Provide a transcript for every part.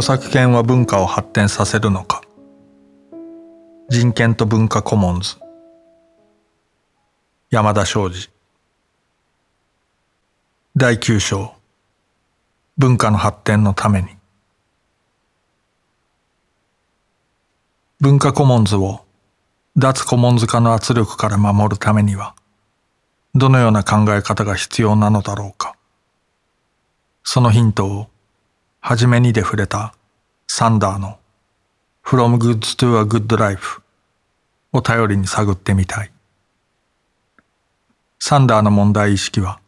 著作権は文化を発展させるのか。人権と文化コモンズ。山田昌司。第9章。文化の発展のために。文化コモンズを脱コモンズ化の圧力から守るためにはどのような考え方が必要なのだろうか。そのヒントをはじめにで触れたサンダーの From Goods to a Good Life を頼りに探ってみたい。サンダーの問題意識は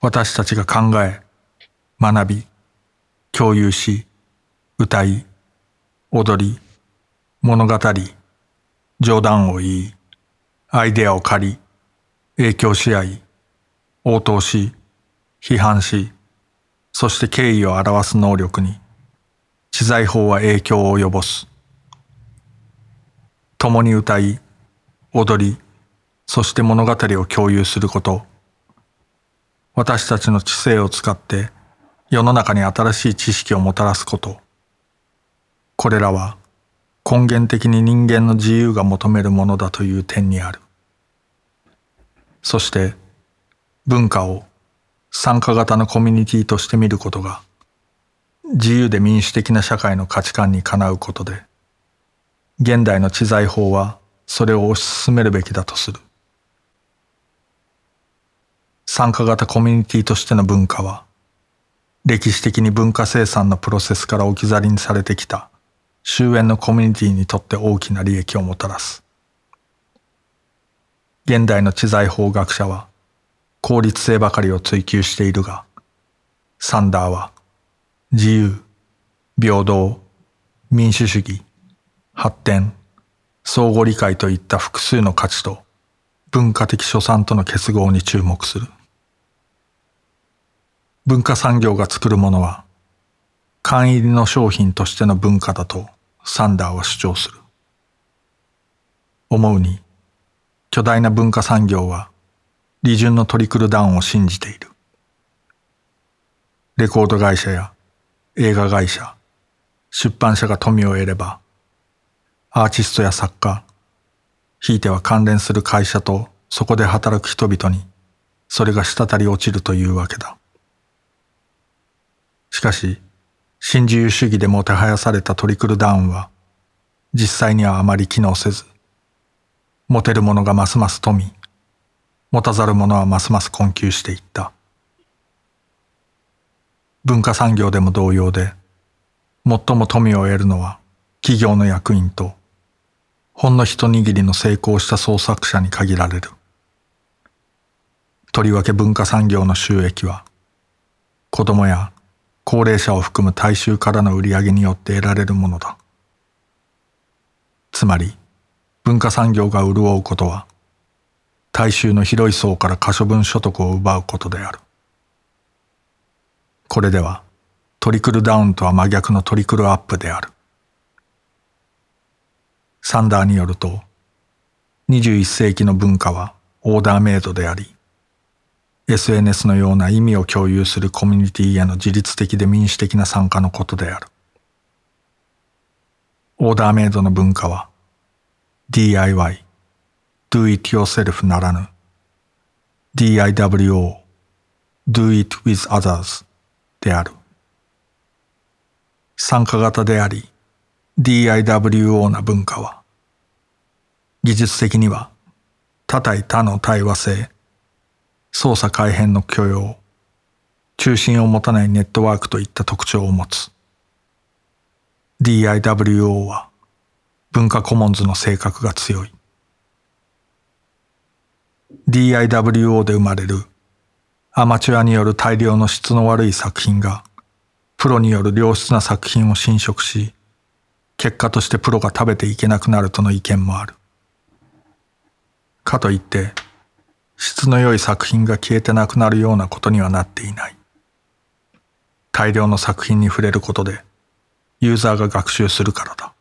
私たちが考え、学び、共有し、歌い、踊り、物語、冗談を言い、アイデアを借り、影響し合い、応答し、批判し、そして敬意を表す能力に、知財法は影響を及ぼす。共に歌い、踊り、そして物語を共有すること。私たちの知性を使って世の中に新しい知識をもたらすこと。これらは根源的に人間の自由が求めるものだという点にある。そして文化を参加型のコミュニティとして見ることが自由で民主的な社会の価値観にかなうことで現代の知財法はそれを推し進めるべきだとする。参加型コミュニティとしての文化は歴史的に文化生産のプロセスから置き去りにされてきた終焉のコミュニティにとって大きな利益をもたらす。現代の知財法学者は効率性ばかりを追求しているが、サンダーは自由、平等、民主主義、発展、相互理解といった複数の価値と文化的所産との結合に注目する。文化産業が作るものは、缶入りの商品としての文化だとサンダーは主張する。思うに、巨大な文化産業は利潤のトリクルダウンを信じている。レコード会社や映画会社、出版社が富を得れば、アーティストや作家、ひいては関連する会社とそこで働く人々に、それが滴り落ちるというわけだ。しかし、新自由主義でもてはやされたトリクルダウンは、実際にはあまり機能せず、持てる者がますます富、持たざる者はますます困窮していった。文化産業でも同様で、最も富を得るのは企業の役員と、ほんの一握りの成功した創作者に限られる。とりわけ文化産業の収益は、子供や高齢者を含む大衆からの売り上げによって得られるものだ。つまり、文化産業が潤うことは、大衆の広い層から可処分所得を奪うことである。これでは、トリクルダウンとは真逆のトリクルアップである。サンダーによると、21世紀の文化はオーダーメイドであり、SNS のような意味を共有するコミュニティへの自律的で民主的な参加のことである。オーダーメイドの文化は、DIY, Do It Yourself ならぬ DIWO, Do It With Others である。参加型であり DIWO な文化は技術的には多対多の対話性、操作改変の許容、中心を持たないネットワークといった特徴を持つ。DIWO は文化コモンズの性格が強い。DIWO で生まれるアマチュアによる大量の質の悪い作品がプロによる良質な作品を侵食し、結果としてプロが食べていけなくなるとの意見もある。かといって、質の良い作品が消えてなくなるようなことにはなっていない。大量の作品に触れることで、ユーザーが学習するからだ。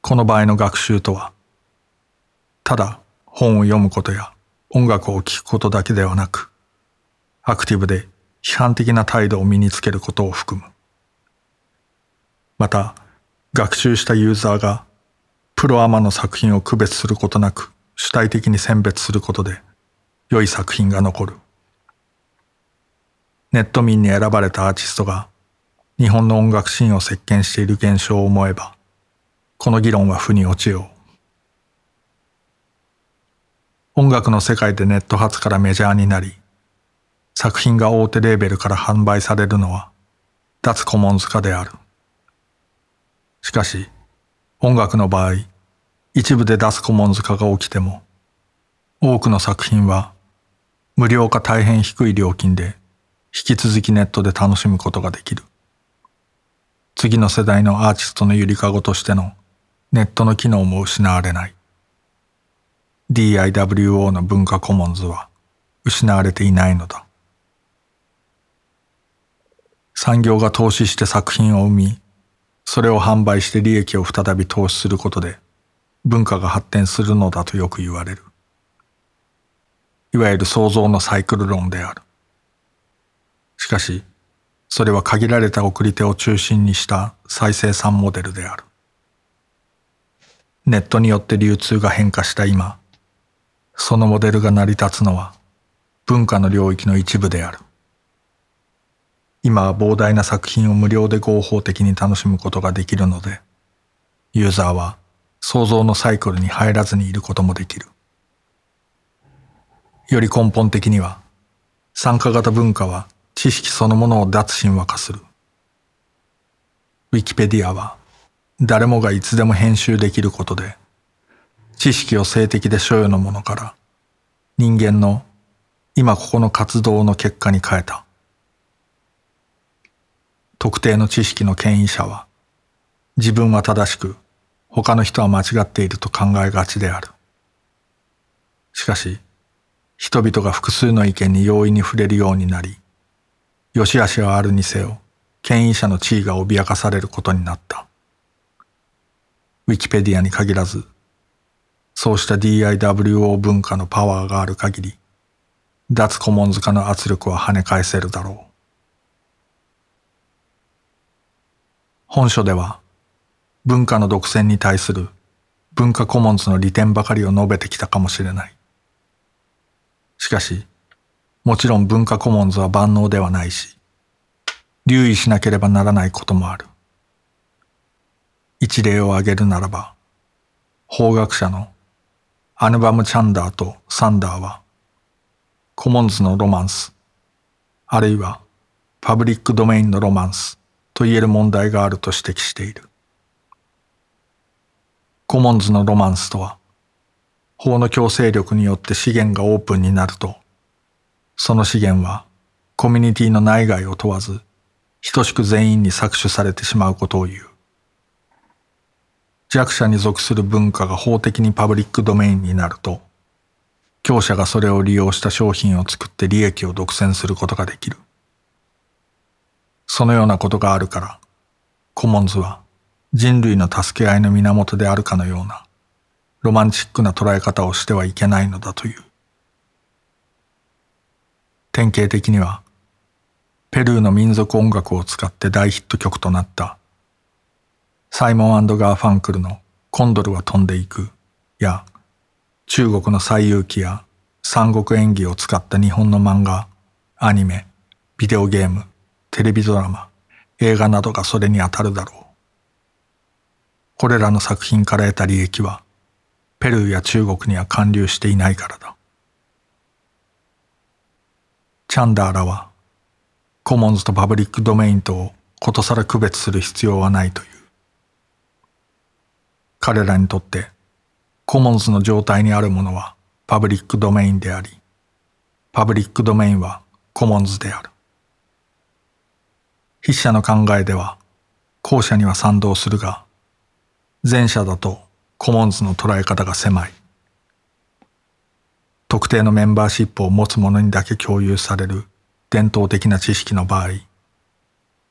この場合の学習とは、ただ本を読むことや音楽を聴くことだけではなく、アクティブで批判的な態度を身につけることを含む。また学習したユーザーがプロアマの作品を区別することなく主体的に選別することで良い作品が残る。ネット民に選ばれたアーティストが日本の音楽シーンを席巻している現象を思えば、この議論は負に落ちよう。音楽の世界でネット発からメジャーになり、作品が大手レーベルから販売されるのは脱コモンズ化である。しかし、音楽の場合、一部で脱コモンズ化が起きても、多くの作品は無料か大変低い料金で引き続きネットで楽しむことができる。次の世代のアーティストのゆりかごとしてのネットの機能も失われない。DIWO の文化コモンズは失われていないのだ。産業が投資して作品を生み、それを販売して利益を再び投資することで文化が発展するのだとよく言われる。いわゆる創造のサイクル論である。しかし、それは限られた送り手を中心にした再生産モデルである。ネットによって流通が変化した今、そのモデルが成り立つのは文化の領域の一部である。今は膨大な作品を無料で合法的に楽しむことができるので、ユーザーは想像のサイクルに入らずにいることもできる。より根本的には、参加型文化は知識そのものを脱神話化する。ウィキペディアは誰もがいつでも編集できることで、知識を性的で所有のものから人間の今ここの活動の結果に変えた。特定の知識の権威者は自分は正しく他の人は間違っていると考えがちである。しかし、人々が複数の意見に容易に触れるようになり、良し悪しはあるにせよ、権威者の地位が脅かされることになった。ウィキペディアに限らず、そうした DIWO 文化のパワーがある限り、脱コモンズ化の圧力は跳ね返せるだろう。本書では、文化の独占に対する文化コモンズの利点ばかりを述べてきたかもしれない。しかし、もちろん文化コモンズは万能ではないし、留意しなければならないこともある。一例を挙げるならば、法学者のアヌバム・チャンダーとサンダーは、コモンズのロマンス、あるいはパブリックドメインのロマンスと言える問題があると指摘している。コモンズのロマンスとは、法の強制力によって資源がオープンになると、その資源はコミュニティの内外を問わず、等しく全員に搾取されてしまうことを言う。弱者に属する文化が法的にパブリックドメインになると、強者がそれを利用した商品を作って利益を独占することができる。そのようなことがあるから、コモンズは人類の助け合いの源であるかのようなロマンチックな捉え方をしてはいけないのだという。典型的には、ペルーの民族音楽を使って大ヒット曲となったサイモンガーファンクルのコンドルは飛んでいくや中国の西遊記や三国演技を使った日本の漫画、アニメ、ビデオゲーム、テレビドラマ、映画などがそれに当たるだろう。これらの作品から得た利益はペルーや中国には還流していないからだ。チャンダーらは、コモンズとパブリックドメインとをことさら区別する必要はないという。彼らにとって、コモンズの状態にあるものはパブリックドメインであり、パブリックドメインはコモンズである。筆者の考えでは、後者には賛同するが、前者だとコモンズの捉え方が狭い。特定のメンバーシップを持つ者にだけ共有される伝統的な知識の場合、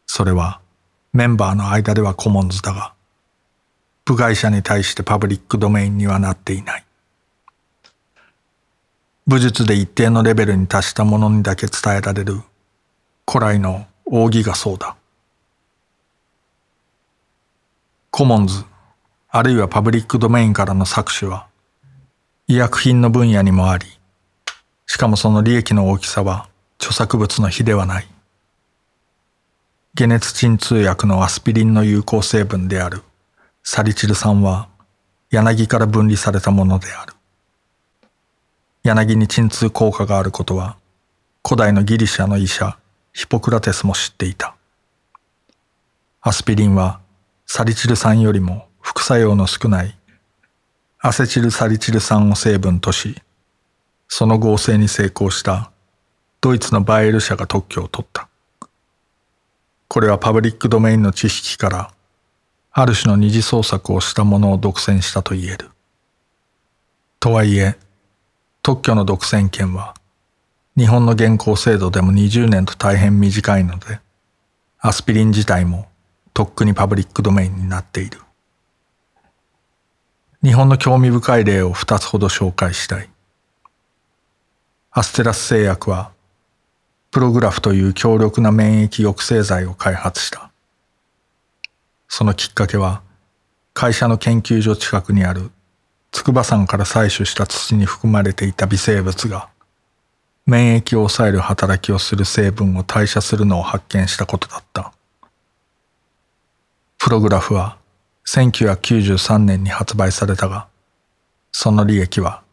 それはメンバーの間ではコモンズだが、部外者に対してパブリックドメインにはなっていない。武術で一定のレベルに達した者にだけ伝えられる古来の奥義がそうだ。コモンズ、あるいはパブリックドメインからの搾取は、医薬品の分野にもあり、しかもその利益の大きさは著作物の比ではない。解熱鎮痛薬のアスピリンの有効成分であるサリチル酸は柳から分離されたものである。柳に鎮痛効果があることは古代のギリシャの医者ヒポクラテスも知っていた。アスピリンはサリチル酸よりも副作用の少ないアセチルサリチル酸を成分とし、その合成に成功したドイツのバイエル社が特許を取った。これはパブリックドメインの知識からある種の二次創作をしたものを独占したと言える。とはいえ、特許の独占権は日本の現行制度でも20年と大変短いので、アスピリン自体もとっくにパブリックドメインになっている。日本の興味深い例を二つほど紹介したい。アステラス製薬はプログラフという強力な免疫抑制剤を開発した。そのきっかけは、会社の研究所近くにある筑波山から採取した土に含まれていた微生物が、免疫を抑える働きをする成分を代謝するのを発見したことだった。プログラフは1993年に発売されたが、その利益は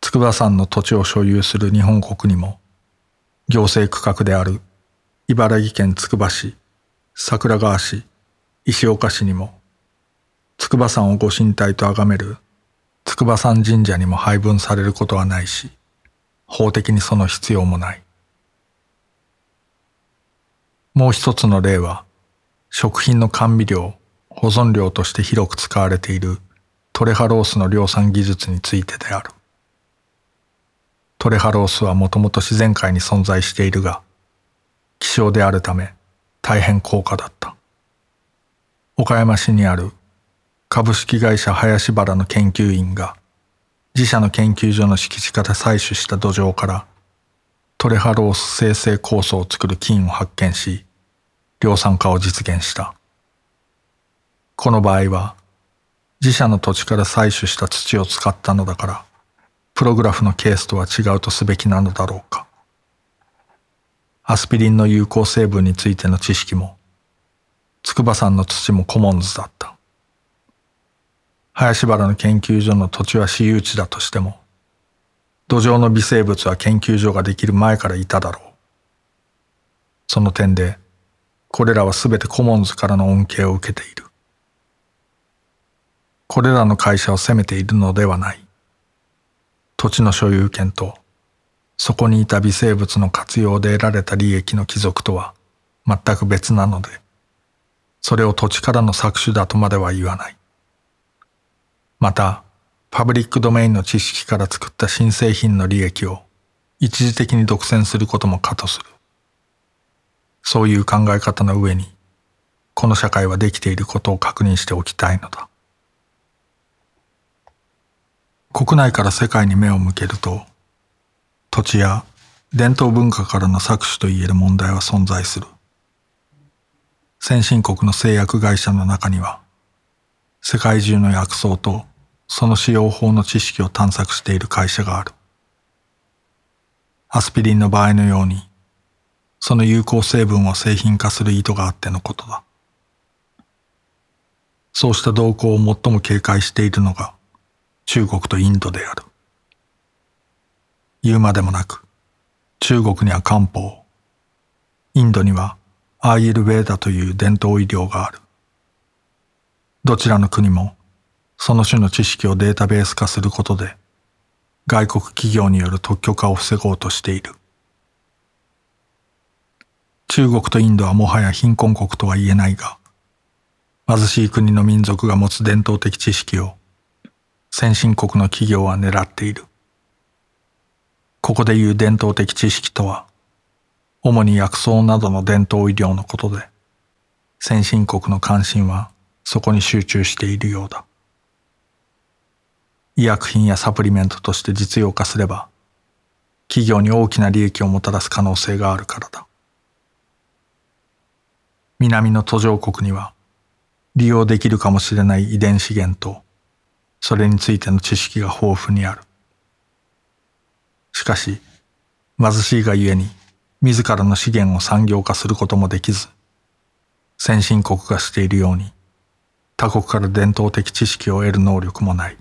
筑波山の土地を所有する日本国にも行政区画である茨城県つくば市、桜川市、石岡市にも、筑波山をご神体と崇める筑波山神社にも配分されることはないし、法的にその必要もない。もう一つの例は、食品の甘味料、保存料として広く使われているトレハロースの量産技術についてである。トレハロースはもともと自然界に存在しているが、希少であるため大変高価だった。岡山市にある株式会社林原の研究員が自社の研究所の敷地から採取した土壌からトレハロース生成酵素を作る菌を発見し、量産化を実現した。この場合は自社の土地から採取した土を使ったのだからプログラフのケースとは違うとすべきなのだろうか。アスピリンの有効成分についての知識も、筑波山の土もコモンズだった。林原の研究所の土地は私有地だとしても、土壌の微生物は研究所ができる前からいただろう。その点で、これらはすべてコモンズからの恩恵を受けている。これらの会社を責めているのではない。土地の所有権とそこにいた微生物の活用で得られた利益の帰属とは全く別なので、それを土地からの搾取だとまでは言わない。また、パブリックドメインの知識から作った新製品の利益を一時的に独占することも可とする。そういう考え方の上に、この社会はできていることを確認しておきたいのだ。国内から世界に目を向けると、土地や伝統文化からの搾取といえる問題は存在する。先進国の製薬会社の中には、世界中の薬草とその使用法の知識を探索している会社がある。アスピリンの場合のように、その有効成分を製品化する意図があってのことだ。そうした動向を最も警戒しているのが、中国とインドである。言うまでもなく、中国には漢方、インドにはアーユルベーダという伝統医療がある。どちらの国もその種の知識をデータベース化することで外国企業による特許化を防ごうとしている。中国とインドはもはや貧困国とは言えないが、貧しい国の民族が持つ伝統的知識を先進国の企業は狙っている。ここでいう伝統的知識とは、主に薬草などの伝統医療のことで、先進国の関心はそこに集中しているようだ。医薬品やサプリメントとして実用化すれば、企業に大きな利益をもたらす可能性があるからだ。南の途上国には、利用できるかもしれない遺伝資源と、それについての知識が豊富にある。しかし、貧しいがゆえに、自らの資源を産業化することもできず、先進国がしているように、他国から伝統的知識を得る能力もない。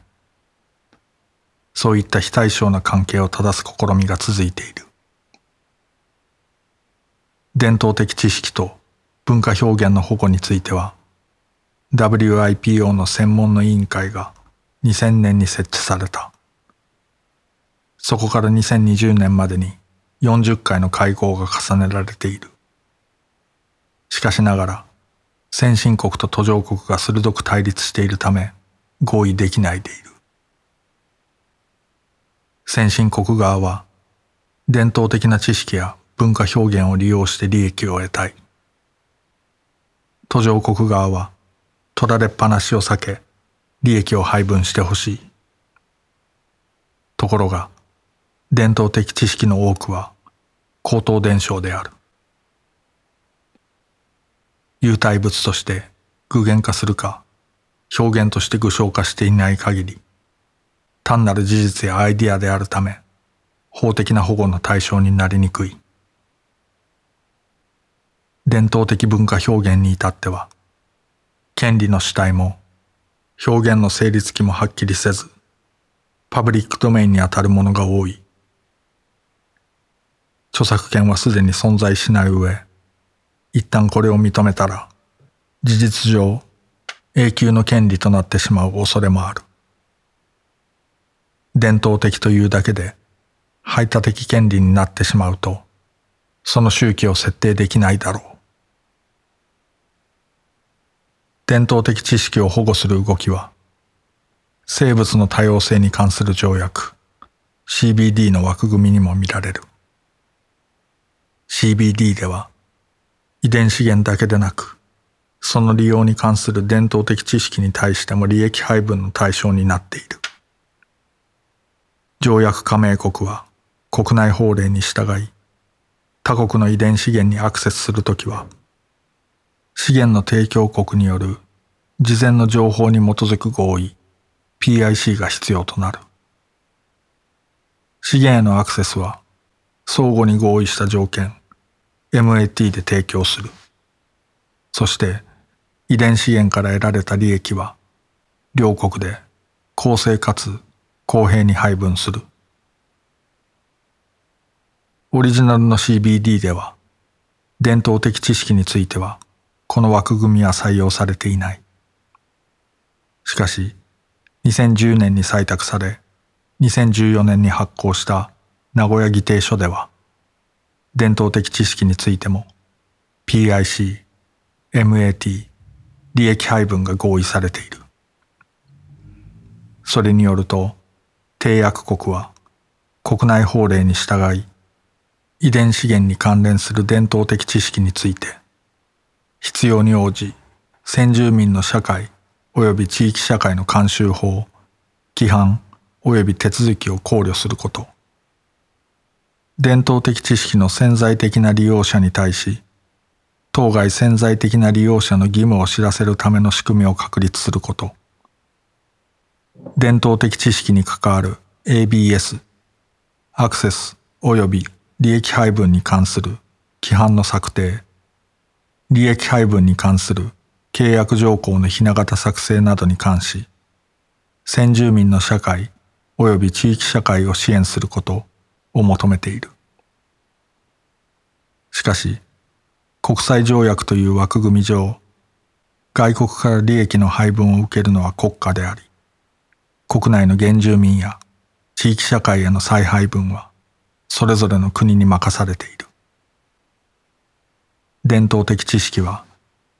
そういった非対称な関係を正す試みが続いている。伝統的知識と文化表現の保護については、WIPO の専門の委員会が2000年に設置された。そこから2020年までに40回の会合が重ねられている。しかしながら、先進国と途上国が鋭く対立しているため合意できないでいる。先進国側は伝統的な知識や文化表現を利用して利益を得たい。途上国側は取られっぱなしを避け利益を配分してほしい。ところが伝統的知識の多くは口頭伝承である。有体物として具現化するか表現として具象化していない限り単なる事実やアイディアであるため、法的な保護の対象になりにくい。伝統的文化表現に至っては、権利の主体も表現の成立期もはっきりせず、パブリックドメインにあたるものが多い。著作権はすでに存在しない上、一旦これを認めたら、事実上永久の権利となってしまう恐れもある。伝統的というだけで排他的権利になってしまうと、その周期を設定できないだろう。伝統的知識を保護する動きは、生物の多様性に関する条約 CBD の枠組みにも見られる。CBD では、遺伝資源だけでなく、その利用に関する伝統的知識に対しても利益配分の対象になっている。条約加盟国は国内法令に従い、他国の遺伝資源にアクセスするときは、資源の提供国による事前の情報に基づく合意 PIC が必要となる。資源へのアクセスは相互に合意した条件 MAT で提供する。そして遺伝資源から得られた利益は両国で公正かつ公平に配分する。オリジナルの CBD では、伝統的知識については、この枠組みは採用されていない。しかし、2010年に採択され、2014年に発行した名古屋議定書では、伝統的知識についても PIC、MAT、利益配分が合意されている。それによると、締約国は国内法令に従い遺伝資源に関連する伝統的知識について必要に応じ先住民の社会及び地域社会の慣習法規範及び手続きを考慮すること伝統的知識の潜在的な利用者に対し当該潜在的な利用者の義務を知らせるための仕組みを確立すること。伝統的知識に関わる ABS、アクセス及び利益配分に関する規範の策定、利益配分に関する契約条項のひな形作成などに関し、先住民の社会及び地域社会を支援すること。を求めている。しかし、国際条約という枠組み上、外国から利益の配分を受けるのは国家であり、国内の原住民や地域社会への再配分はそれぞれの国に任されている。伝統的知識は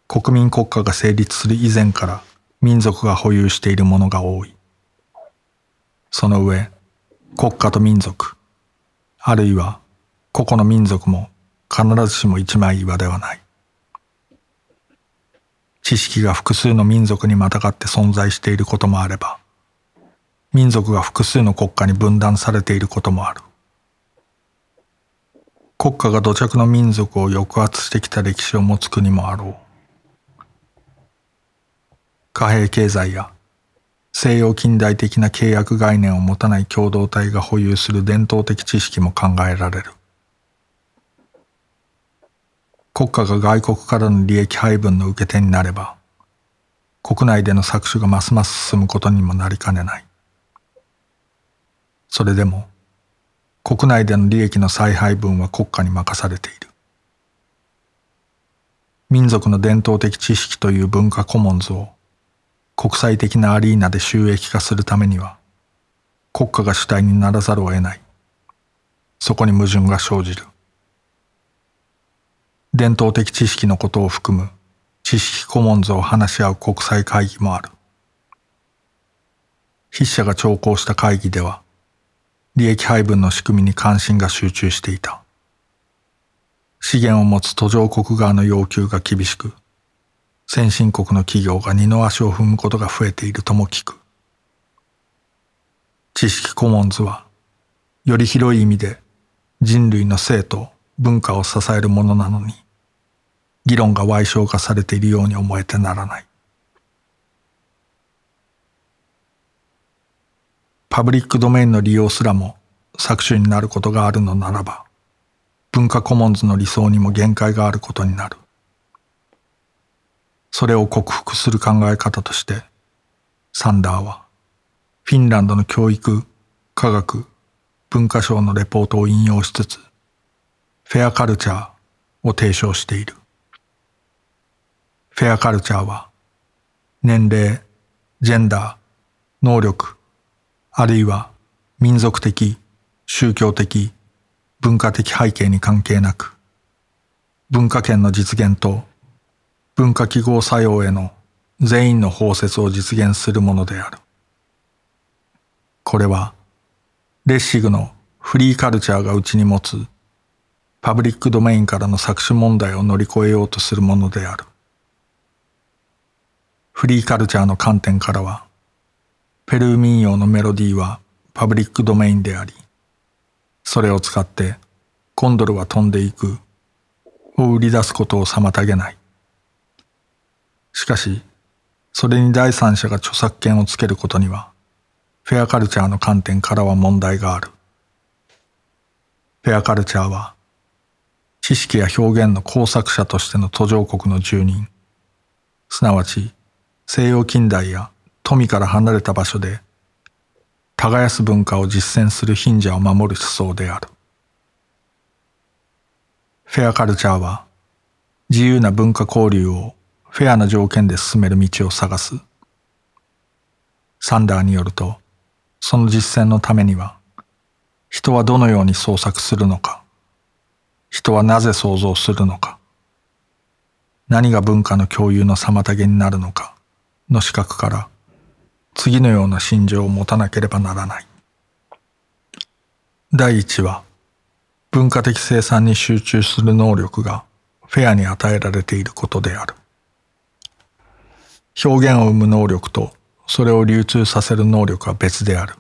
国民国家が成立する以前から民族が保有しているものが多い。その上、国家と民族、あるいは個々の民族も必ずしも一枚岩ではない。知識が複数の民族にまたがって存在していることもあれば、民族が複数の国家に分断されていることもある。国家が土着の民族を抑圧してきた歴史を持つ国もあろう。貨幣経済や西洋近代的な契約概念を持たない共同体が保有する伝統的知識も考えられる。国家が外国からの利益配分の受け手になれば、国内での搾取がますます進むことにもなりかねない。それでも、国内での利益の再配分は国家に任されている。民族の伝統的知識という文化コモンズを国際的なアリーナで収益化するためには国家が主体にならざるを得ない。そこに矛盾が生じる。伝統的知識のことを含む知識コモンズを話し合う国際会議もある。筆者が聴講した会議では利益配分の仕組みに関心が集中していた。資源を持つ途上国側の要求が厳しく、先進国の企業が二の足を踏むことが増えているとも聞く。知識コモンズは、より広い意味で人類の性と文化を支えるものなのに、議論が歪小化されているように思えてならない。パブリックドメインの利用すらも搾取になることがあるのならば、文化コモンズの理想にも限界があることになる。それを克服する考え方として、サンダーは、フィンランドの教育、科学、文化省のレポートを引用しつつ、フェアカルチャーを提唱している。フェアカルチャーは、年齢、ジェンダー、能力、あるいは民族的、宗教的、文化的背景に関係なく、文化圏の実現と文化記号作用への全員の包摂を実現するものである。これは、レッシグのフリーカルチャーがうちに持つパブリックドメインからの搾取問題を乗り越えようとするものである。フリーカルチャーの観点からは、ペルー民謡のメロディーはパブリックドメインであり、それを使ってコンドルは飛んでいくを売り出すことを妨げない。しかし、それに第三者が著作権をつけることには、フェアカルチャーの観点からは問題がある。フェアカルチャーは、知識や表現の工作者としての途上国の住人、すなわち西洋近代や富から離れた場所で耕す文化を実践する貧者を守る思想である。フェアカルチャーは自由な文化交流をフェアな条件で進める道を探す。サンダーによると、その実践のためには、人はどのように創作するのか、人はなぜ創造するのか、何が文化の共有の妨げになるのかの資格から次のような心情を持たなければならない。第一は、文化的生産に集中する能力がフェアに与えられていることである。表現を生む能力とそれを流通させる能力は別である。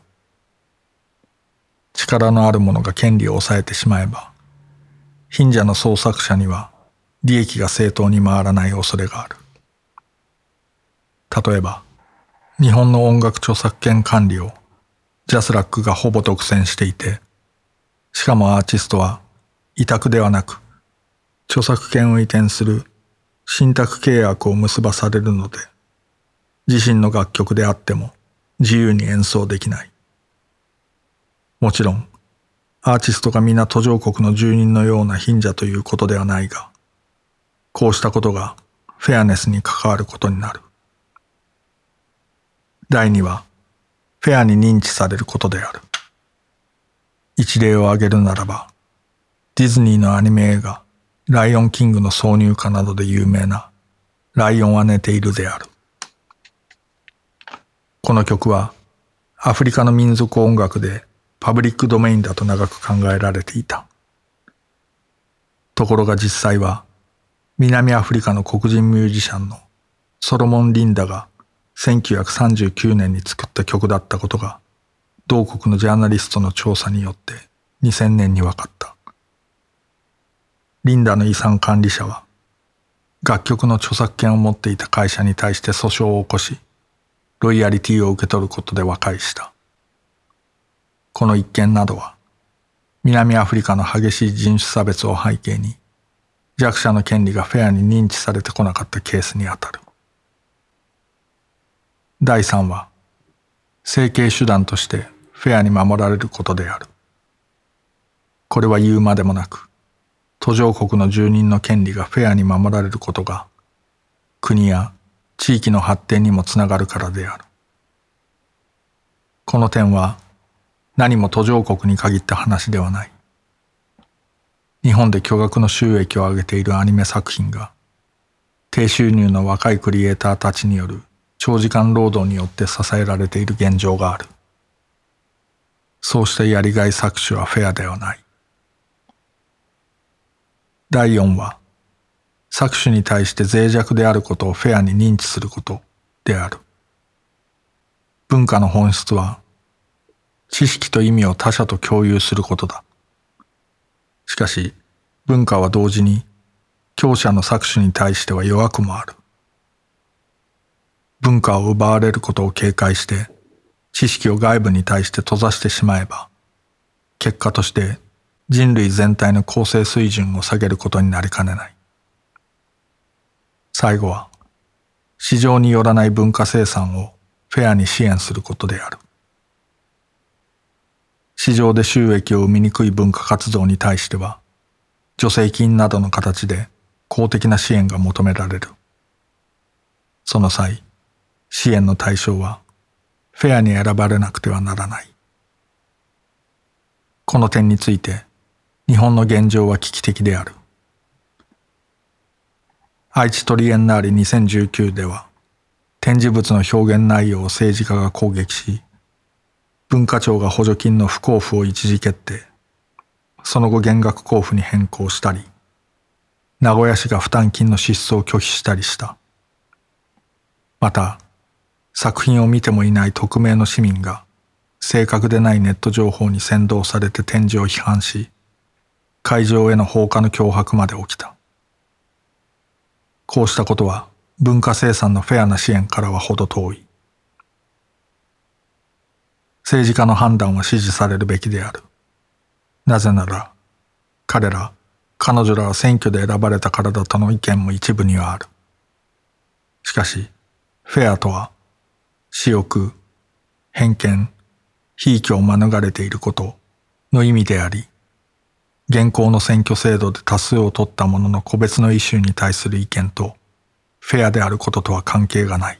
力のある者が権利を抑えてしまえば、貧者の創作者には利益が正当に回らない恐れがある。例えば、日本の音楽著作権管理をジャスラックがほぼ独占していて、しかもアーティストは委託ではなく著作権を移転する信託契約を結ばされるので、自身の楽曲であっても自由に演奏できない。もちろん、アーティストが皆途上国の住人のような貧者ということではないが、こうしたことがフェアネスに関わることになる。第2は、フェアに認知されることである。一例を挙げるならば、ディズニーのアニメ映画、ライオンキングの挿入歌などで有名な、ライオンは寝ているである。この曲は、アフリカの民族音楽でパブリックドメインだと長く考えられていた。ところが実際は、南アフリカの黒人ミュージシャンのソロモン・リンダが1939年に作った曲だったことが、同国のジャーナリストの調査によって2000年に分かった。リンダの遺産管理者は、楽曲の著作権を持っていた会社に対して訴訟を起こし、ロイヤリティを受け取ることで和解した。この一件などは、南アフリカの激しい人種差別を背景に、弱者の権利がフェアに認知されてこなかったケースにあたる。第3は、整形手段としてフェアに守られることである。これは言うまでもなく、途上国の住人の権利がフェアに守られることが、国や地域の発展にもつながるからである。この点は何も途上国に限った話ではない。日本で巨額の収益を上げているアニメ作品が、低収入の若いクリエイターたちによる長時間労働によって支えられている現状がある。そうしたやりがい搾取はフェアではない。第4は、搾取に対して脆弱であることをフェアに認知することである。文化の本質は、知識と意味を他者と共有することだ。しかし、文化は同時に、強者の搾取に対しては弱くもある。文化を奪われることを警戒して、知識を外部に対して閉ざしてしまえば、結果として人類全体の構成水準を下げることになりかねない。最後は、市場によらない文化生産をフェアに支援することである。市場で収益を生みにくい文化活動に対しては、助成金などの形で公的な支援が求められる。その際、支援の対象はフェアに選ばれなくてはならない。この点について日本の現状は危機的である。愛知トリエンナーレ2019では展示物の表現内容を政治家が攻撃し、文化庁が補助金の不交付を一時決定、その後減額交付に変更したり、名古屋市が負担金の支出を拒否したりした。また、作品を見てもいない匿名の市民が正確でないネット情報に先導されて展示を批判し、会場への放火の脅迫まで起きた。こうしたことは文化生産のフェアな支援からは程遠い。政治家の判断は支持されるべきである。なぜなら、彼ら、彼女らは選挙で選ばれたからだとの意見も一部にはある。しかし、フェアとは私欲、偏見、非域を免れていることの意味であり、現行の選挙制度で多数を取った者の個別のイシューに対する意見とフェアであることとは関係がない。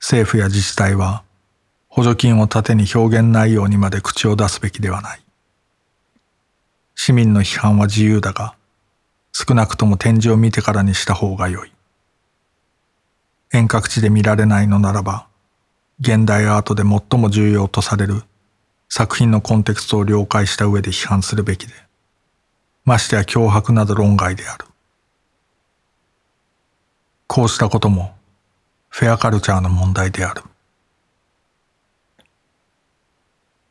政府や自治体は補助金を盾に表現内容にまで口を出すべきではない。市民の批判は自由だが、少なくとも展示を見てからにした方が良い。遠隔地で見られないのならば、現代アートで最も重要とされる作品のコンテクストを了解した上で批判するべきで、ましてや脅迫など論外である。こうしたこともフェアカルチャーの問題である。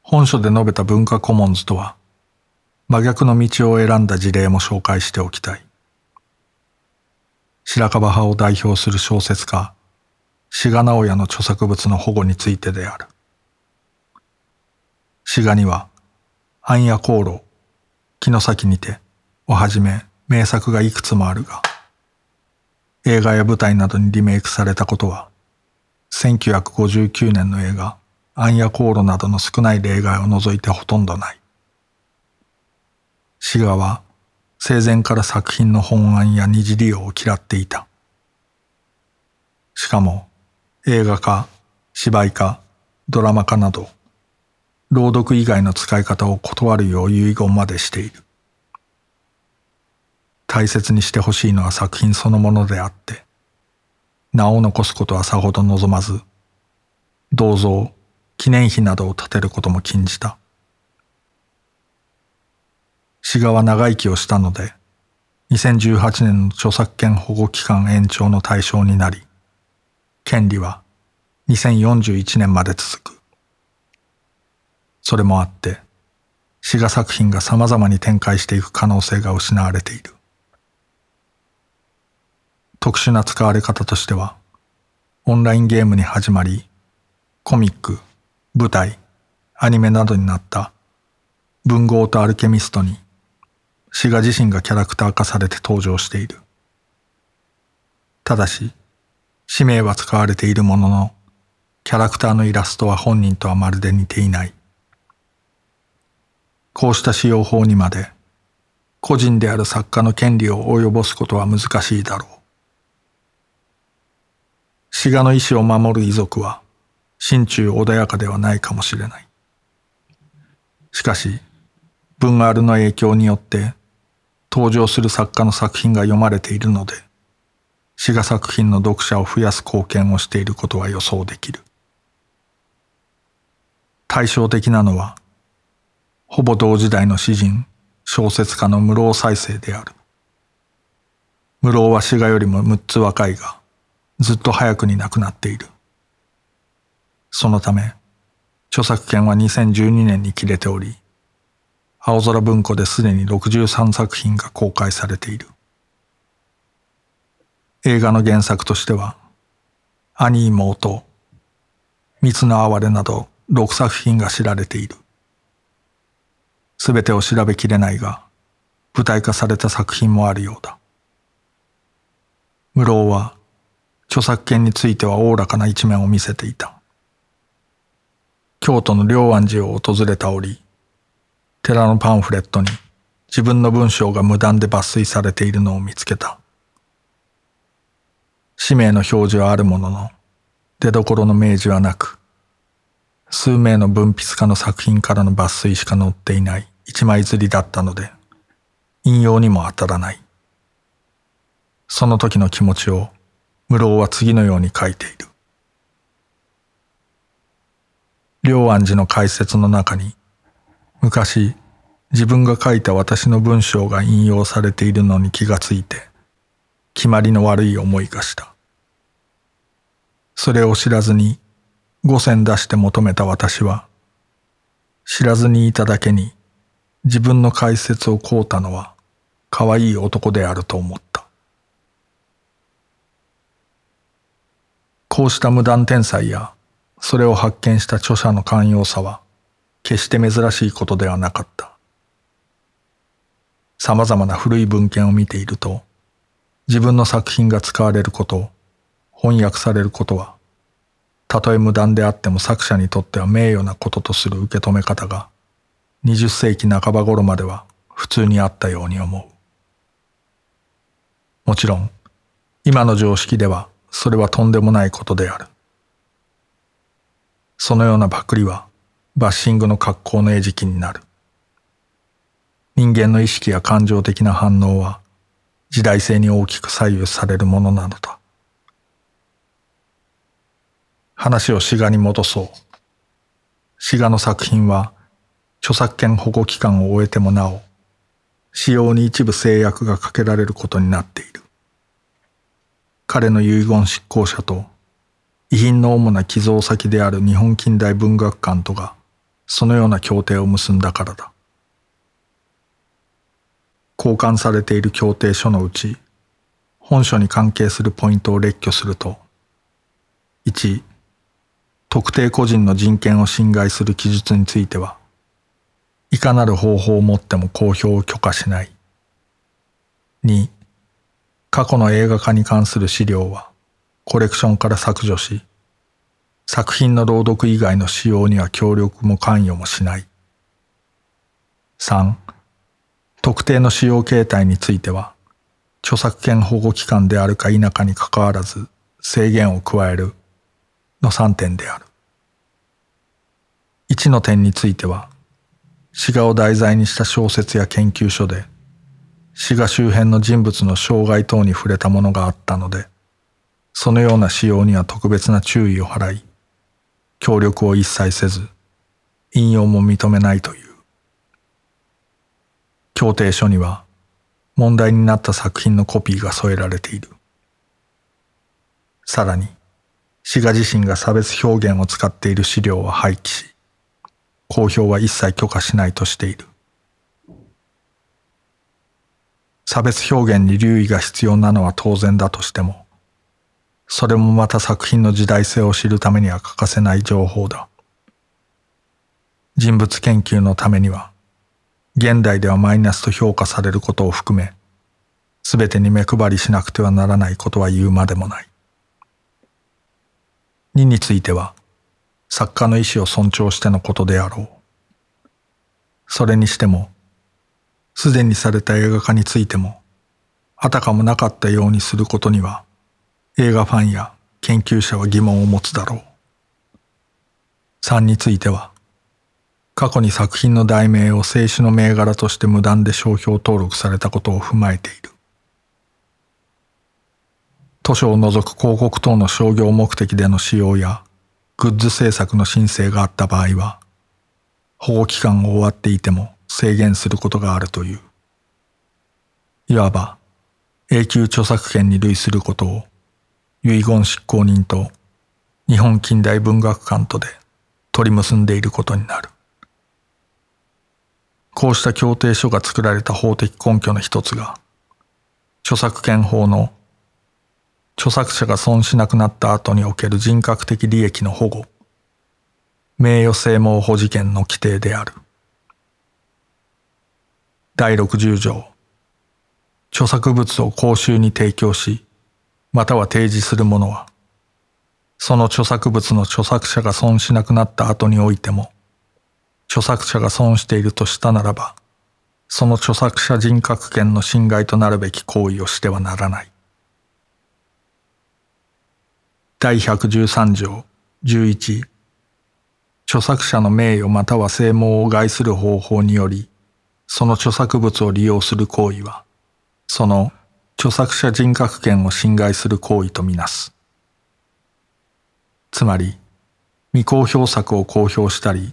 本書で述べた文化コモンズとは、真逆の道を選んだ事例も紹介しておきたい。白樺派を代表する小説家、志賀直哉の著作物の保護についてである。志賀には、暗夜航路、木の先にて、をはじめ名作がいくつもあるが、映画や舞台などにリメイクされたことは、1959年の映画、暗夜航路などの少ない例外を除いてほとんどない。志賀は、生前から作品の本案や二次利用を嫌っていた。しかも映画化、芝居化、ドラマ化など朗読以外の使い方を断るよう遺言までしている。大切にしてほしいのは作品そのものであって、名を残すことはさほど望まず、銅像、記念碑などを建てることも禁じた。志賀は長生きをしたので、2018年の著作権保護期間延長の対象になり、権利は2041年まで続く。それもあって、志賀作品が様々に展開していく可能性が失われている。特殊な使われ方としては、オンラインゲームに始まり、コミック、舞台、アニメなどになった文豪とアルケミストに、シガ自身がキャラクター化されて登場している。ただし、使命は使われているものの、キャラクターのイラストは本人とはまるで似ていない。こうした使用法にまで、個人である作家の権利を及ぼすことは難しいだろう。志賀の意志を守る遺族は、心中穏やかではないかもしれない。しかし、文ガールの影響によって登場する作家の作品が読まれているので、詩画作品の読者を増やす貢献をしていることは予想できる。対照的なのは、ほぼ同時代の詩人、小説家の室生再生である。室生は詩画よりも6つ若いが、ずっと早くに亡くなっている。そのため、著作権は2012年に切れており、青空文庫ですでに63作品が公開されている。映画の原作としては、兄妹、蜜の哀れなど6作品が知られている。すべてを調べきれないが、舞台化された作品もあるようだ。室生は、著作権についてはおおらかな一面を見せていた。京都の龍安寺を訪れた折、寺のパンフレットに自分の文章が無断で抜粋されているのを見つけた。氏名の表示はあるものの、出所の明示はなく、数名の文筆家の作品からの抜粋しか載っていない一枚釣りだったので、引用にも当たらない。その時の気持ちを、室生は次のように書いている。良安寺の解説の中に、昔自分が書いた私の文章が引用されているのに気がついて、決まりの悪い思いがした。それを知らずに五銭出して求めた私は、知らずにいただけに自分の解説をこうたのは可愛い男であると思った。こうした無断天才やそれを発見した著者の寛容さは決して珍しいことではなかった。様々な古い文献を見ていると、自分の作品が使われること、翻訳されることは、たとえ無断であっても作者にとっては名誉なこととする受け止め方が、20世紀半ば頃までは普通にあったように思う。もちろん、今の常識ではそれはとんでもないことである。そのようなパクリはバッシングの格好の餌食になる。人間の意識や感情的な反応は時代性に大きく左右されるものなのだ。話を詩画に戻そう。詩画の作品は著作権保護期間を終えてもなお、使用に一部制約がかけられることになっている。彼の遺言執行者と遺品の主な寄贈先である日本近代文学館とがそのような協定を結んだからだ。交換されている協定書のうち、本書に関係するポイントを列挙すると、1、特定個人の人権を侵害する記述については、いかなる方法をもっても公表を許可しない。2、過去の映画化に関する資料は、コレクションから削除し、作品の朗読以外の使用には協力も関与もしない。3. 特定の使用形態については、著作権保護機関であるか否かにかかわらず制限を加えるの3点である。1の点については、詩画を題材にした小説や研究所で、詩画周辺の人物の障害等に触れたものがあったので、そのような使用には特別な注意を払い、協力を一切せず、引用も認めないという。協定書には、問題になった作品のコピーが添えられている。さらに、滋賀自身が差別表現を使っている資料は廃棄し、公表は一切許可しないとしている。差別表現に留意が必要なのは当然だとしても、それもまた作品の時代性を知るためには欠かせない情報だ。人物研究のためには、現代ではマイナスと評価されることを含め、すべてに目配りしなくてはならないことは言うまでもない。2については、作家の意思を尊重してのことであろう。それにしても、すでにされた映画化についても、あたかもなかったようにすることには、映画ファンや研究者は疑問を持つだろう。3については、過去に作品の題名を静止の銘柄として無断で商標登録されたことを踏まえている。図書を除く広告等の商業目的での使用やグッズ制作の申請があった場合は、保護期間が終わっていても制限することがあるという。いわば永久著作権に類することを遺言執行人と日本近代文学館とで取り結んでいることになる。こうした協定書が作られた法的根拠の一つが、著作権法の著作者が損しなくなった後における人格的利益の保護、名誉性毛保持権の規定である。第60条、著作物を公衆に提供し、または提示する者は、その著作物の著作者が損しなくなった後においても、著作者が損しているとしたならば、その著作者人格権の侵害となるべき行為をしてはならない。第113条11著作者の名誉または声紋を害する方法により、その著作物を利用する行為は、その著作者人格権を侵害する行為とみなす。つまり、未公表作を公表したり、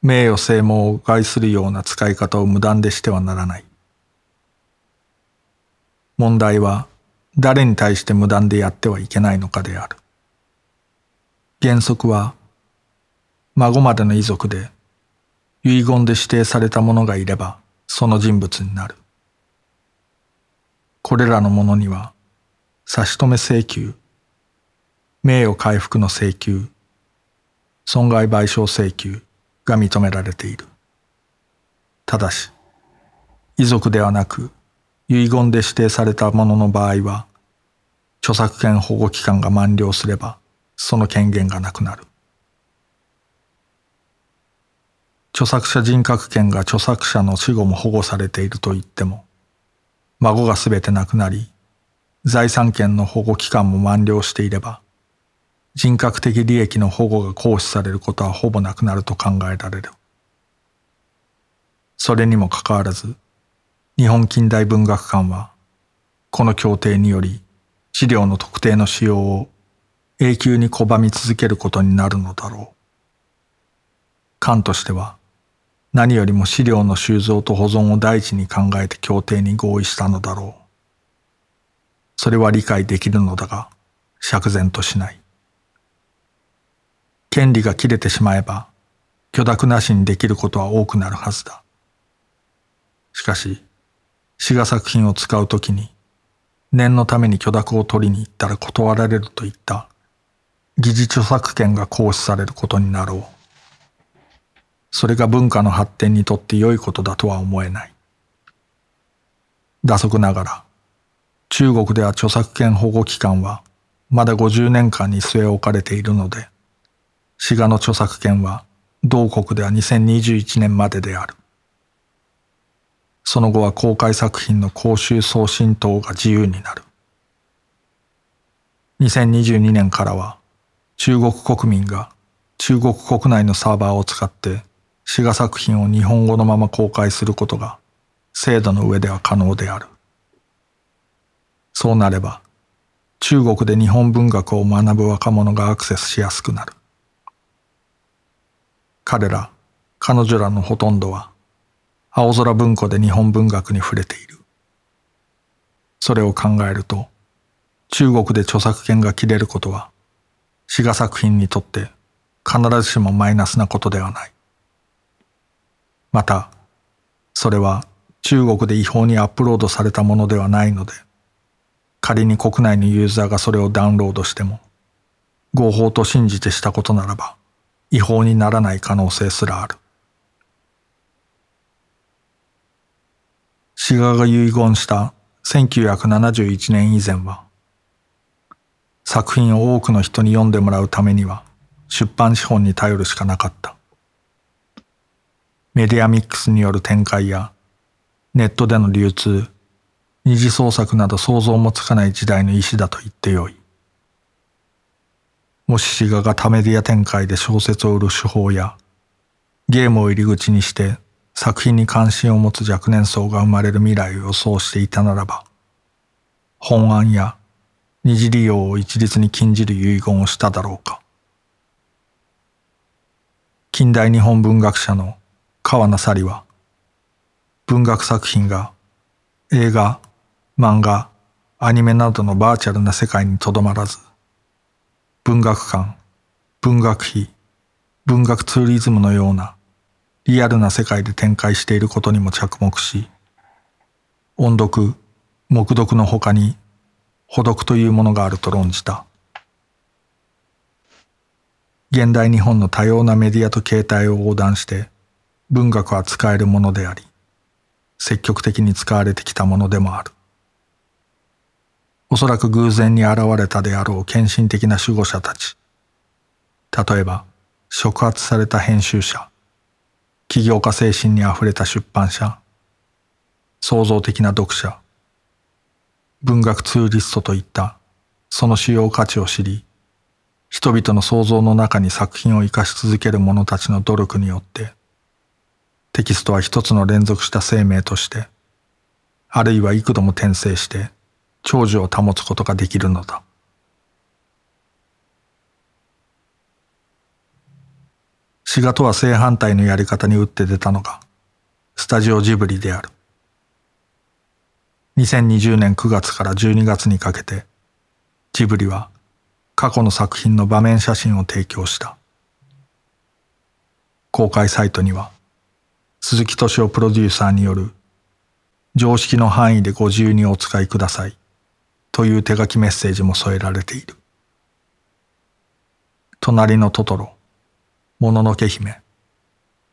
名誉声紋を害するような使い方を無断でしてはならない。問題は、誰に対して無断でやってはいけないのかである。原則は、孫までの遺族で遺言で指定された者がいればその人物になる。これらの者には、差し止め請求、名誉回復の請求、損害賠償請求が認められている。ただし、遺族ではなく遺言で指定された者の場合は、著作権保護期間が満了すれば、その権限がなくなる。著作者人格権が著作者の死後も保護されていると言っても、孫がすべてなくなり、財産権の保護期間も満了していれば、人格的利益の保護が行使されることはほぼなくなると考えられる。それにもかかわらず、日本近代文学館は、この協定により、資料の特定の使用を永久に拒み続けることになるのだろう。官としては、何よりも資料の収蔵と保存を第一に考えて協定に合意したのだろう。それは理解できるのだが、釈然としない。権利が切れてしまえば、許諾なしにできることは多くなるはずだ。しかし、詩画作品を使うときに、念のために許諾を取りに行ったら断られるといった疑似著作権が行使されることになろう。それが文化の発展にとって良いことだとは思えない。打足ながら、中国では著作権保護期間はまだ50年間に据え置かれているので、詩画の著作権は同国では2021年までである。その後は公開作品の公衆送信等が自由になる。2022年からは中国国民が中国国内のサーバーを使って詩画作品を日本語のまま公開することが制度の上では可能である。そうなれば中国で日本文学を学ぶ若者がアクセスしやすくなる。彼ら、彼女らのほとんどは青空文庫で日本文学に触れている。それを考えると中国で著作権が切れることは詩画作品にとって必ずしもマイナスなことではない。また、それは中国で違法にアップロードされたものではないので、仮に国内のユーザーがそれをダウンロードしても、合法と信じてしたことならば、違法にならない可能性すらある。志賀が遺言した1971年以前は、作品を多くの人に読んでもらうためには出版資本に頼るしかなかった。メディアミックスによる展開やネットでの流通、二次創作など想像もつかない時代の意志だと言ってよい。もし志賀が多メディア展開で小説を売る手法や、ゲームを入り口にして作品に関心を持つ若年層が生まれる未来を予想していたならば、本案や二次利用を一律に禁じる遺言をしただろうか。近代日本文学者の川名紗里は、文学作品が映画、漫画、アニメなどのバーチャルな世界にとどまらず、文学館、文学費、文学ツーリズムのようなリアルな世界で展開していることにも着目し、音読、黙読の他に、補読というものがあると論じた。現代日本の多様なメディアと形態を横断して、文学は使えるものであり、積極的に使われてきたものでもある。おそらく偶然に現れたであろう献身的な守護者たち。例えば、触発された編集者、起業家精神にあふれた出版社、創造的な読者、文学ツーリストといったその主要価値を知り、人々の想像の中に作品を生かし続ける者たちの努力によって、テキストは一つの連続した生命として、あるいは幾度も転生して長寿を保つことができるのだ。滋賀とは正反対のやり方に打って出たのが、スタジオジブリである。2020年9月から12月にかけて、ジブリは過去の作品の場面写真を提供した。公開サイトには、鈴木敏夫プロデューサーによる常識の範囲でご自由にお使いくださいという手書きメッセージも添えられている。隣のトトロ、もののけ姫、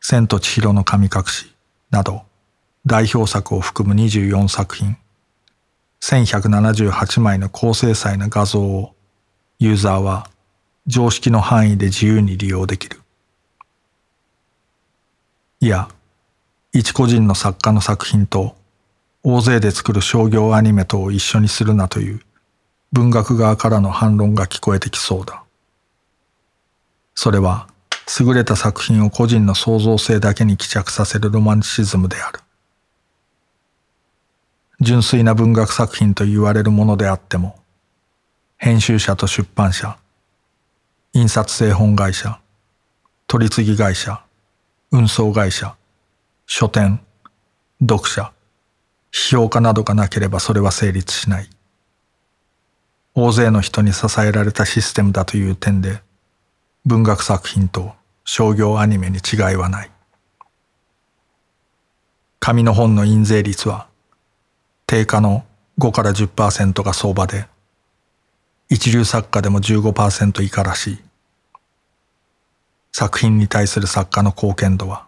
千と千尋の神隠しなど代表作を含む24作品、1178枚の高精細な画像をユーザーは常識の範囲で自由に利用できる。いや、一個人の作家の作品と大勢で作る商業アニメとを一緒にするなという文学側からの反論が聞こえてきそうだ。それは優れた作品を個人の創造性だけに帰着させるロマンチシズムである。純粋な文学作品と言われるものであっても、編集者と出版社、印刷製本会社、取り次ぎ会社、運送会社、書店、読者、批評家などがなければそれは成立しない。大勢の人に支えられたシステムだという点で、文学作品と商業アニメに違いはない。紙の本の印税率は、定価の5から10%が相場で、一流作家でも15%以下らしい。作品に対する作家の貢献度は、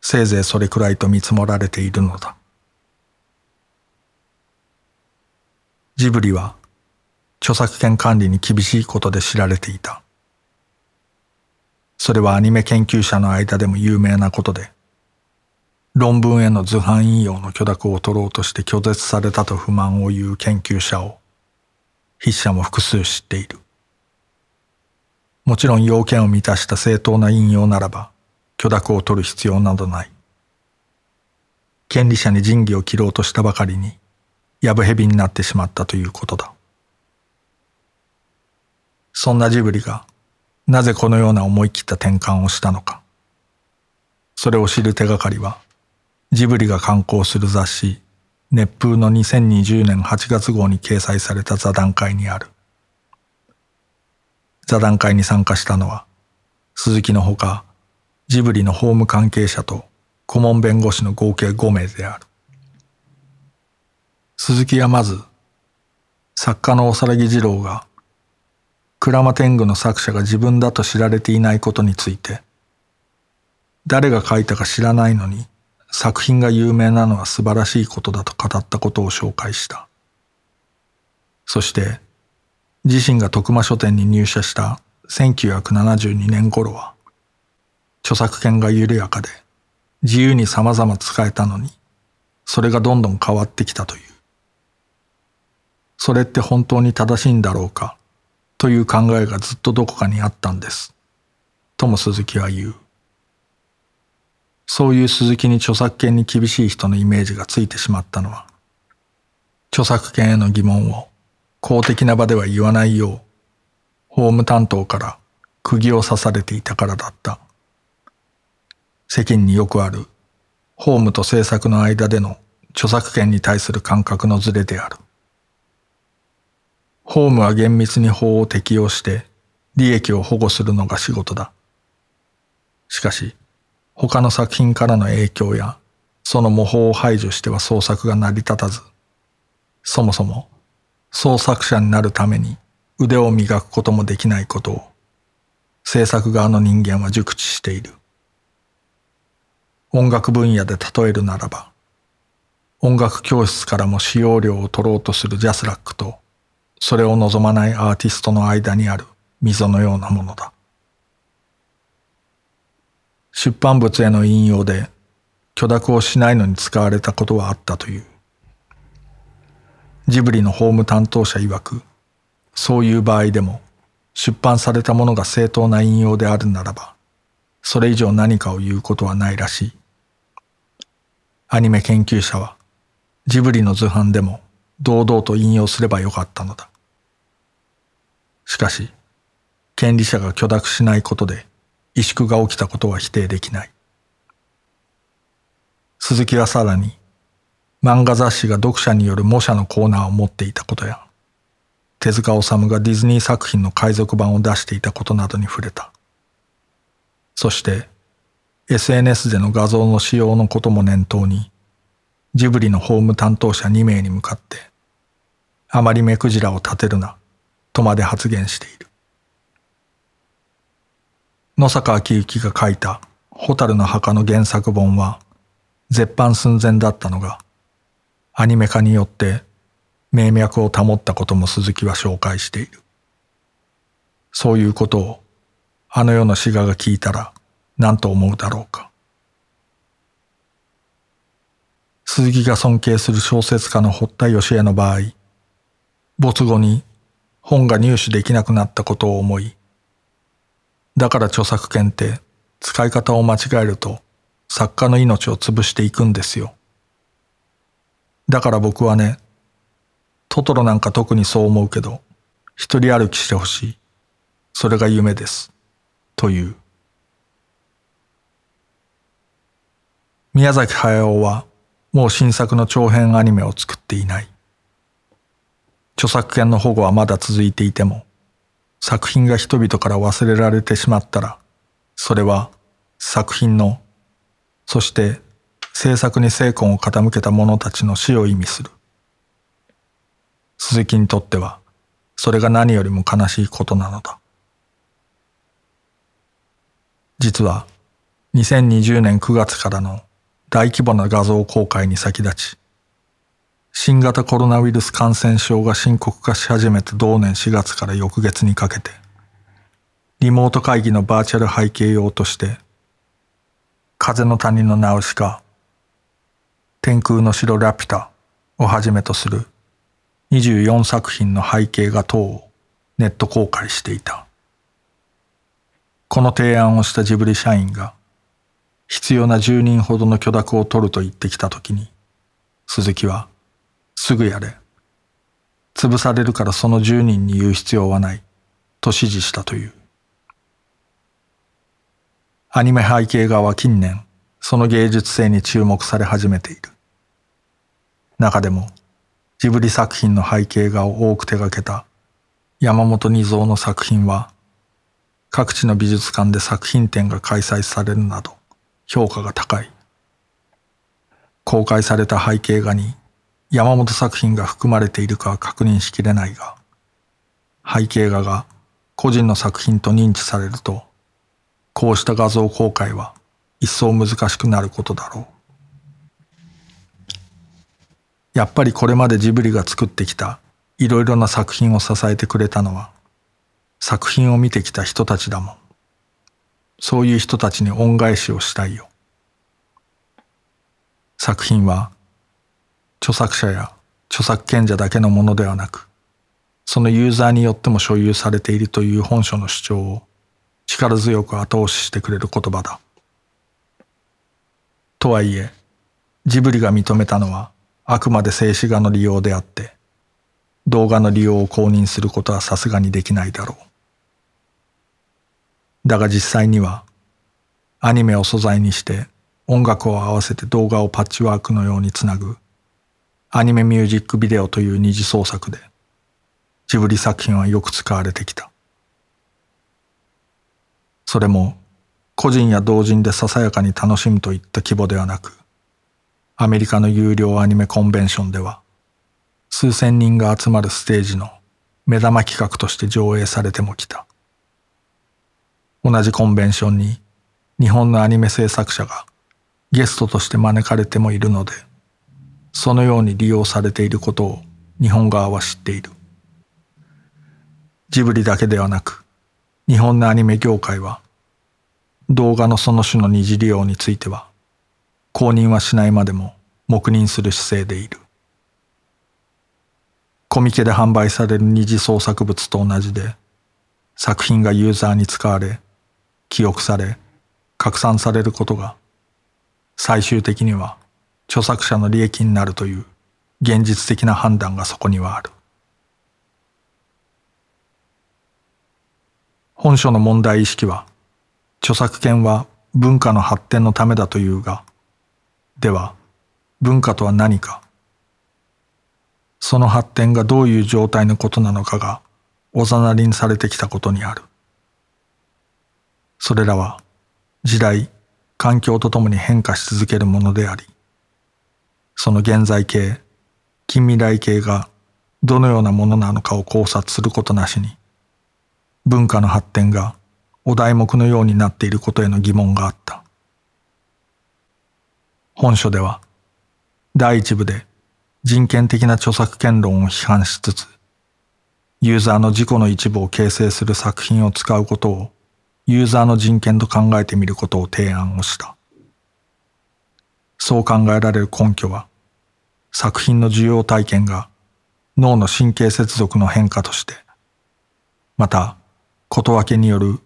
せいぜいそれくらいと見積もられているのだ。ジブリは著作権管理に厳しいことで知られていた。それはアニメ研究者の間でも有名なことで、論文への図版引用の許諾を取ろうとして拒絶されたと不満を言う研究者を筆者も複数知っている。もちろん要件を満たした正当な引用ならば許諾を取る必要などない。権利者に仁義を切ろうとしたばかりに、やぶ蛇になってしまったということだ。そんなジブリが、なぜこのような思い切った転換をしたのか。それを知る手がかりは、ジブリが刊行する雑誌、熱風の2020年8月号に掲載された座談会にある。座談会に参加したのは、鈴木のほか、ジブリの法務関係者と顧問弁護士の合計5名である。鈴木はまず、作家の大皿木二郎が、鞍馬天狗の作者が自分だと知られていないことについて、誰が書いたか知らないのに作品が有名なのは素晴らしいことだと語ったことを紹介した。そして、自身が徳間書店に入社した1972年頃は、著作権が緩やかで自由に様々使えたのに、それがどんどん変わってきたという。それって本当に正しいんだろうかという考えがずっとどこかにあったんです。とも鈴木は言う。そういう鈴木に著作権に厳しい人のイメージがついてしまったのは、著作権への疑問を公的な場では言わないよう、法務担当から釘を刺されていたからだった。世間によくある法務と政策の間での著作権に対する感覚のズレである。法務は厳密に法を適用して利益を保護するのが仕事だ。しかし、他の作品からの影響やその模倣を排除しては創作が成り立たず、そもそも創作者になるために腕を磨くこともできないことを制作側の人間は熟知している。音楽分野で例えるならば、音楽教室からも使用料を取ろうとするジャスラックと、それを望まないアーティストの間にある溝のようなものだ。出版物への引用で許諾をしないのに使われたことはあったという。ジブリの法務担当者曰く、そういう場合でも出版されたものが正当な引用であるならば、それ以上何かを言うことはないらしい。アニメ研究者はジブリの図版でも堂々と引用すればよかったのだ。しかし、権利者が許諾しないことで萎縮が起きたことは否定できない。鈴木はさらに、漫画雑誌が読者による模写のコーナーを持っていたことや、手塚治虫がディズニー作品の海賊版を出していたことなどに触れた。そして、SNS での画像の使用のことも念頭に、ジブリの法務担当者2名に向かって、あまり目くじらを立てるな、とまで発言している。野坂昭之が書いた蛍の墓の原作本は絶版寸前だったのがアニメ化によって名脈を保ったことも鈴木は紹介している。そういうことをあの世の志賀が聞いたら何と思うだろうか。鈴木が尊敬する小説家の堀田義恵の場合、没後に本が入手できなくなったことを思い、だから著作権って使い方を間違えると作家の命を潰していくんですよ。だから僕はね、トトロなんか特にそう思うけど、一人歩きしてほしい。それが夢です。という。宮崎駿はもう新作の長編アニメを作っていない。著作権の保護はまだ続いていても、作品が人々から忘れられてしまったら、それは作品の、そして制作に精魂を傾けた者たちの死を意味する。鈴木にとっては、それが何よりも悲しいことなのだ。実は、2020年9月からの大規模な画像公開に先立ち、新型コロナウイルス感染症が深刻化し始めた同年4月から翌月にかけて、リモート会議のバーチャル背景用として、風の谷のナウシカ、天空の城ラピュタをはじめとする24作品の背景画等をネット公開していた。この提案をしたジブリ社員が必要な10人ほどの許諾を取ると言ってきたときに、鈴木はすぐやれ。潰されるからその10人に言う必要はない。と指示したという。アニメ背景画は近年、その芸術性に注目され始めている。中でも、ジブリ作品の背景画を多く手掛けた山本二蔵の作品は、各地の美術館で作品展が開催されるなど、評価が高い。公開された背景画に山本作品が含まれているかは確認しきれないが、背景画が個人の作品と認知されると、こうした画像公開は一層難しくなることだろう。やっぱりこれまでジブリが作ってきたいろいろな作品を支えてくれたのは、作品を見てきた人たちだもん。そういう人たちに恩返しをしたいよ。作品は著作者や著作権者だけのものではなく、そのユーザーによっても所有されているという本書の主張を力強く後押ししてくれる言葉だ。とはいえ、ジブリが認めたのはあくまで静止画の利用であって、動画の利用を公認することはさすがにできないだろう。だが実際には、アニメを素材にして音楽を合わせて動画をパッチワークのようにつなぐアニメミュージックビデオという二次創作でジブリ作品はよく使われてきた。それも個人や同人でささやかに楽しむといった規模ではなく、アメリカの有料アニメコンベンションでは数千人が集まるステージの目玉企画として上映されてもきた。同じコンベンションに日本のアニメ制作者がゲストとして招かれてもいるので、そのように利用されていることを日本側は知っている。ジブリだけではなく、日本のアニメ業界は、動画のその種の二次利用については、公認はしないまでも黙認する姿勢でいる。コミケで販売される二次創作物と同じで、作品がユーザーに使われ、記憶され、拡散されることが、最終的には著作者の利益になるという現実的な判断がそこにはある。本書の問題意識は、著作権は文化の発展のためだというが、では、文化とは何かその発展がどういう状態のことなのかがおざなりにされてきたことにある。それらは時代、環境とともに変化し続けるものであり、その現在形、近未来形がどのようなものなのかを考察することなしに、文化の発展がお題目のようになっていることへの疑問があった。本書では、第一部で人権的な著作権論を批判しつつ、ユーザーの自己の一部を形成する作品を使うことをユーザーの人権と考えてみることを提案をした。そう考えられる根拠は、作品の受容体験が脳の神経接続の変化として、また、こと分けによる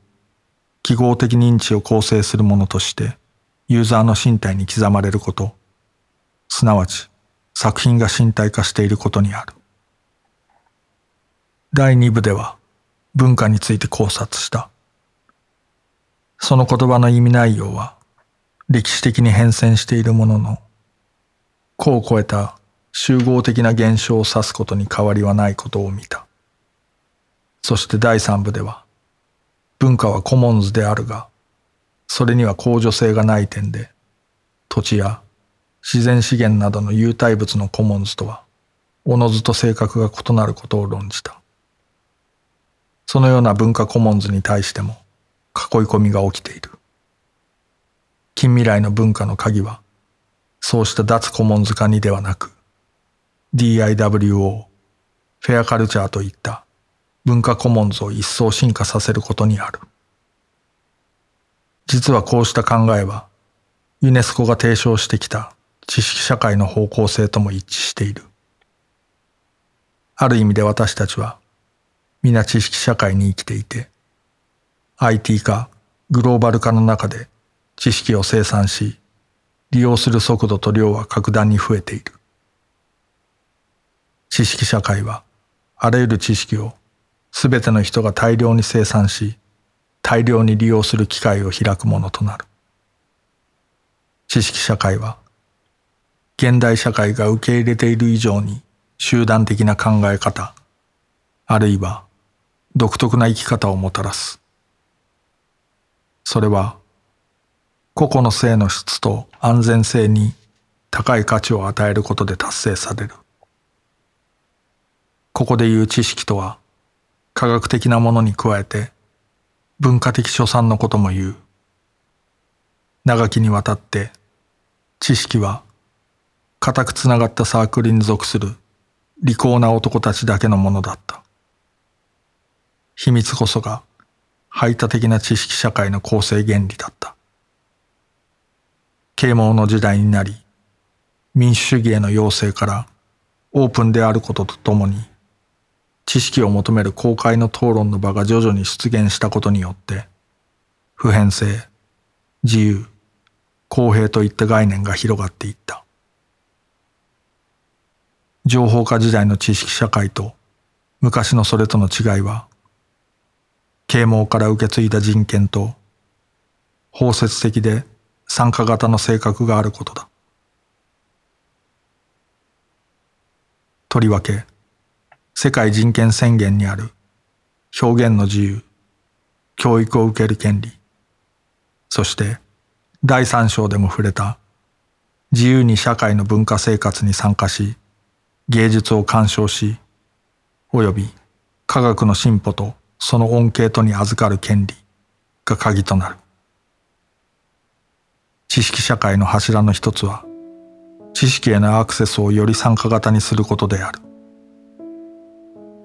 記号的認知を構成するものとしてユーザーの身体に刻まれること、すなわち作品が身体化していることにある。第2部では文化について考察した。その言葉の意味内容は歴史的に変遷しているものの、個を超えた集合的な現象を指すことに変わりはないことを見た。そして第3部では、文化はコモンズであるが、それには公助性がない点で、土地や自然資源などの有体物のコモンズとは、おのずと性格が異なることを論じた。そのような文化コモンズに対しても囲い込みが起きている。近未来の文化の鍵は、そうした脱コモンズ化にではなく、DIWO、フェアカルチャーといった文化コモンズを一層進化させることにある。実はこうした考えは、ユネスコが提唱してきた知識社会の方向性とも一致している。ある意味で私たちは皆知識社会に生きていて、IT 化、グローバル化の中で知識を生産し、利用する速度と量は格段に増えている。知識社会はあらゆる知識をすべての人が大量に生産し、大量に利用する機会を開くものとなる。知識社会は現代社会が受け入れている以上に集団的な考え方、あるいは独特な生き方をもたらす。それは、個々の性の質と安全性に高い価値を与えることで達成される。ここで言う知識とは科学的なものに加えて文化的所産のことも言う。長きにわたって知識は固くつながったサークルに属する利口な男たちだけのものだった。秘密こそが排他的な知識社会の構成原理だった。啓蒙の時代になり、民主主義への要請からオープンであることとともに、知識を求める公開の討論の場が徐々に出現したことによって、普遍性、自由、公平といった概念が広がっていった。情報化時代の知識社会と昔のそれとの違いは、啓蒙から受け継いだ人権と包摂的で参加型の性格があることだ。とりわけ、世界人権宣言にある表現の自由、教育を受ける権利、そして第三章でも触れた自由に社会の文化生活に参加し、芸術を鑑賞し、及び科学の進歩とその恩恵とに預かる権利が鍵となる。知識社会の柱の一つは、知識へのアクセスをより参加型にすることである。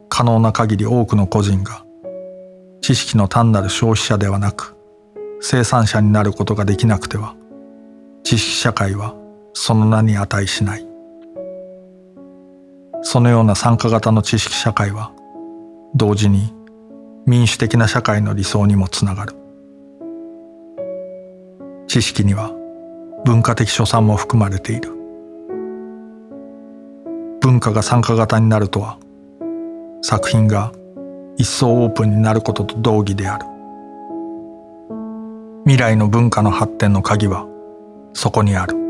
可能な限り多くの個人が、知識の単なる消費者ではなく、生産者になることができなくては、知識社会はその名に値しない。そのような参加型の知識社会は、同時に民主的な社会の理想にもつながる。知識には文化的所産も含まれている。文化が参加型になるとは、作品が一層オープンになることと同義である。未来の文化の発展の鍵はそこにある。